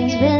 It's been